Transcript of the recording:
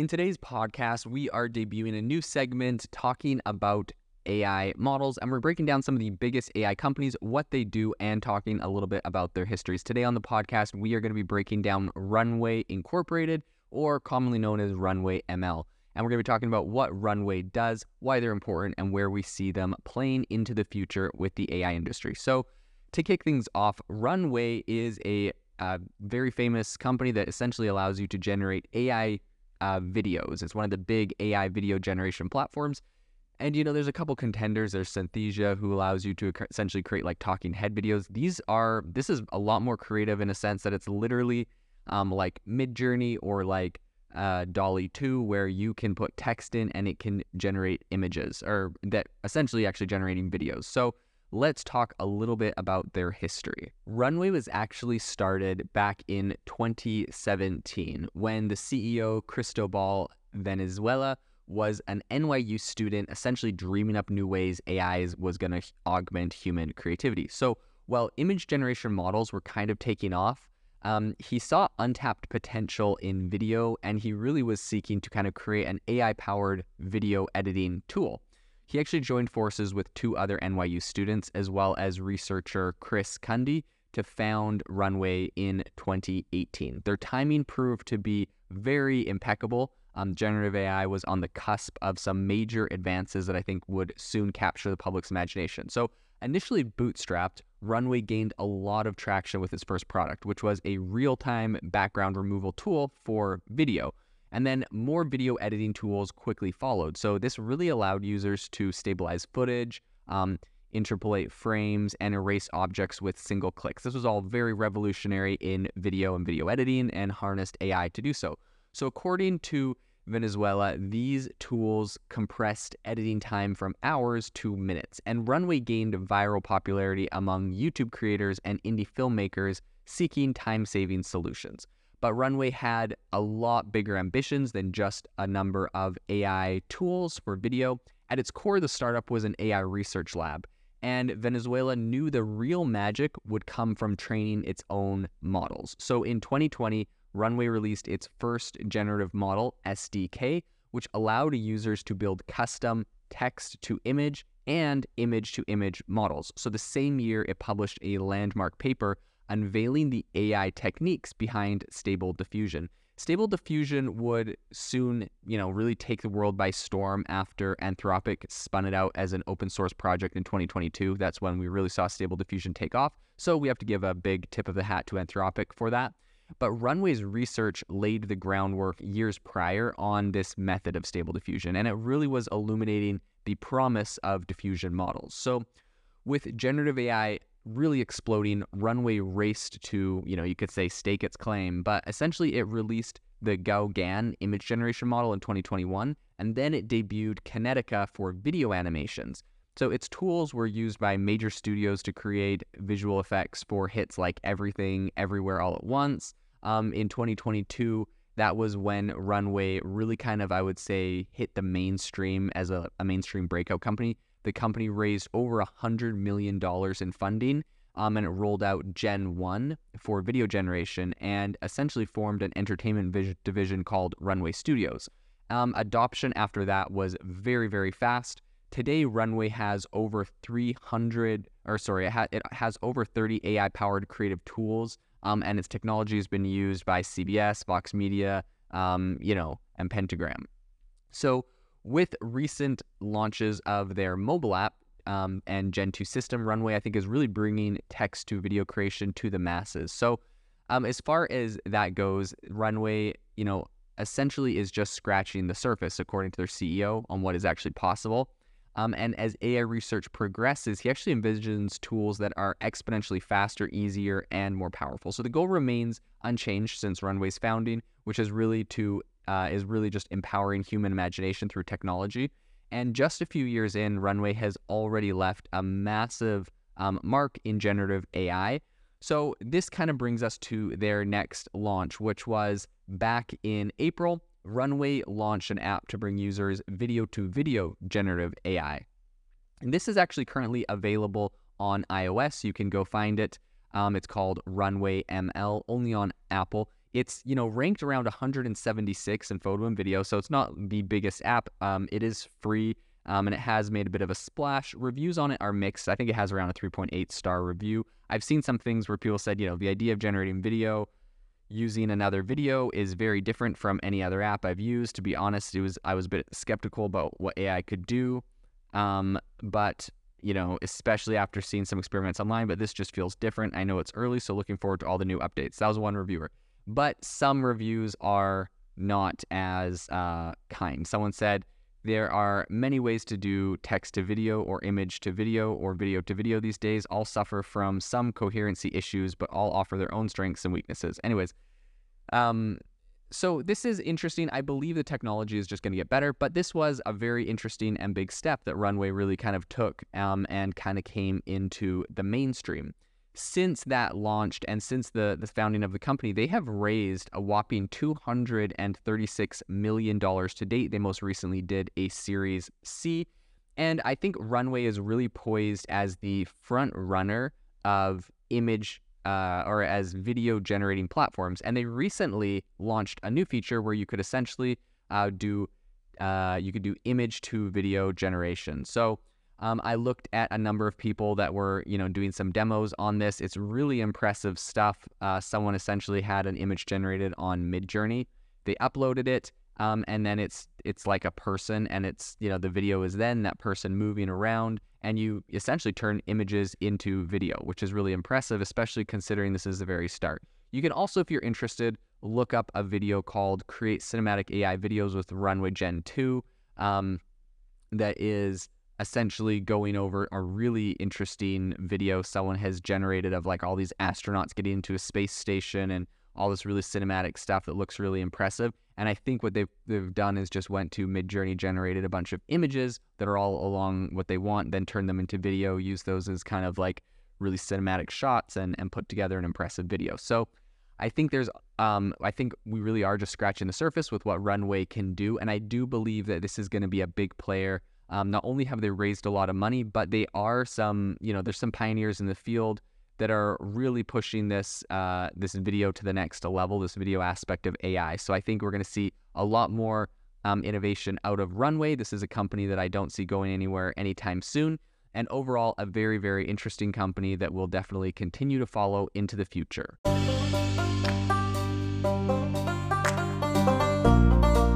In today's podcast, we are debuting a new segment talking about AI models, and we're breaking down some of the biggest AI companies, what they do, and talking a little bit about their histories. Today on the podcast, we are going to be breaking down Runway Incorporated, or commonly known as Runway ML. And we're going to be talking about what Runway does, why they're important, and where we see them playing into the future with the AI industry. So, to kick things off, Runway is a uh, very famous company that essentially allows you to generate AI uh, videos. It's one of the big AI video generation platforms. And you know, there's a couple contenders. There's Synthesia, who allows you to essentially create like talking head videos. These are this is a lot more creative in a sense that it's literally um, like Midjourney or like uh, DALL-E 2, where you can put text in and it can generate images, or that essentially actually generating videos. So let's talk a little bit about their history. Runway was actually started back in 2017 when the CEO, Cristobal Valenzuela, was an NYU student essentially dreaming up new ways AI was going to augment human creativity. So while image generation models were kind of taking off, um, he saw untapped potential in video and he really was seeking to kind of create an AI powered video editing tool. He actually joined forces with two other NYU students, as well as researcher Chris Cundy, to found Runway in 2018. Their timing proved to be very impeccable. Um, generative AI was on the cusp of some major advances that I think would soon capture the public's imagination. So, initially bootstrapped, Runway gained a lot of traction with its first product, which was a real time background removal tool for video. And then more video editing tools quickly followed. So this really allowed users to stabilize footage, um, interpolate frames, and erase objects with single clicks. This was all very revolutionary in video and video editing and harnessed AI to do so. So, according to Valenzuela, these tools compressed editing time from hours to minutes, and Runway gained viral popularity among YouTube creators and indie filmmakers seeking time saving solutions. But Runway had a lot bigger ambitions than just a number of AI tools for video. At its core, the startup was an AI research lab, and Valenzuela knew the real magic would come from training its own models. So in 2020, Runway released its first generative model, SDK, which allowed users to build custom text to image and image to image models. So the same year, it published a landmark paper unveiling the AI techniques behind stable diffusion. Stable diffusion would soon, you know, really take the world by storm after Anthropic spun it out as an open source project in 2022. That's when we really saw stable diffusion take off. So we have to give a big tip of the hat to Anthropic for that. But Runway's research laid the groundwork years prior on this method of stable diffusion, and it really was illuminating the promise of diffusion models. So with generative AI really exploding. Runway raced to, you know, you could say stake its claim, but essentially it released the GAN image generation model in 2021, and then it debuted Kinetica for video animations. So its tools were used by major studios to create visual effects for hits like Everything, Everywhere, All at Once. Um, in 2022, that was when Runway really kind of, I would say, hit the mainstream as a, a mainstream breakout company the company raised over $100 million in funding um, and it rolled out Gen 1 for video generation and essentially formed an entertainment vis- division called Runway Studios. Um, adoption after that was very, very fast. Today, Runway has over 300, or sorry, it, ha- it has over 30 AI powered creative tools, um, and its technology has been used by CBS, Vox Media, um, you know, and Pentagram. So, with recent launches of their mobile app um, and Gen 2 system, Runway, I think, is really bringing text to video creation to the masses. So, um, as far as that goes, Runway, you know, essentially is just scratching the surface, according to their CEO, on what is actually possible. Um, and as AI research progresses, he actually envisions tools that are exponentially faster, easier, and more powerful. So the goal remains unchanged since Runway's founding, which is really to uh, is really just empowering human imagination through technology. And just a few years in, Runway has already left a massive um, mark in generative AI. So this kind of brings us to their next launch, which was back in April. Runway launched an app to bring users video to video generative AI. And this is actually currently available on iOS. You can go find it. Um, it's called Runway ML, only on Apple. It's you know ranked around 176 in photo and video, so it's not the biggest app. Um, it is free. Um, and it has made a bit of a splash. Reviews on it are mixed. I think it has around a 3.8 star review. I've seen some things where people said, you know, the idea of generating video using another video is very different from any other app I've used. To be honest, it was I was a bit skeptical about what AI could do, um, but you know, especially after seeing some experiments online. But this just feels different. I know it's early, so looking forward to all the new updates. That was one reviewer, but some reviews are not as uh, kind. Someone said there are many ways to do text to video or image to video or video to video these days. All suffer from some coherency issues, but all offer their own strengths and weaknesses. Anyways, um, so this is interesting. I believe the technology is just going to get better, but this was a very interesting and big step that Runway really kind of took um, and kind of came into the mainstream since that launched and since the, the founding of the company, they have raised a whopping $236 million to date. They most recently did a Series C. And I think Runway is really poised as the front runner of image uh, or as video generating platforms. And they recently launched a new feature where you could essentially uh, do uh, you could do image to video generation. So um, I looked at a number of people that were, you know, doing some demos on this. It's really impressive stuff. Uh, someone essentially had an image generated on Midjourney. They uploaded it, um, and then it's it's like a person, and it's you know the video is then that person moving around, and you essentially turn images into video, which is really impressive, especially considering this is the very start. You can also, if you're interested, look up a video called "Create Cinematic AI Videos with Runway Gen 2." Um, that is essentially going over a really interesting video someone has generated of like all these astronauts getting into a space station and all this really cinematic stuff that looks really impressive. And I think what they've they've done is just went to Midjourney, generated a bunch of images that are all along what they want, then turn them into video, use those as kind of like really cinematic shots and and put together an impressive video. So I think there's um I think we really are just scratching the surface with what Runway can do. And I do believe that this is going to be a big player um, not only have they raised a lot of money, but they are some, you know, there's some pioneers in the field that are really pushing this uh, this video to the next level, this video aspect of AI. So I think we're going to see a lot more um, innovation out of Runway. This is a company that I don't see going anywhere anytime soon. And overall, a very, very interesting company that we'll definitely continue to follow into the future.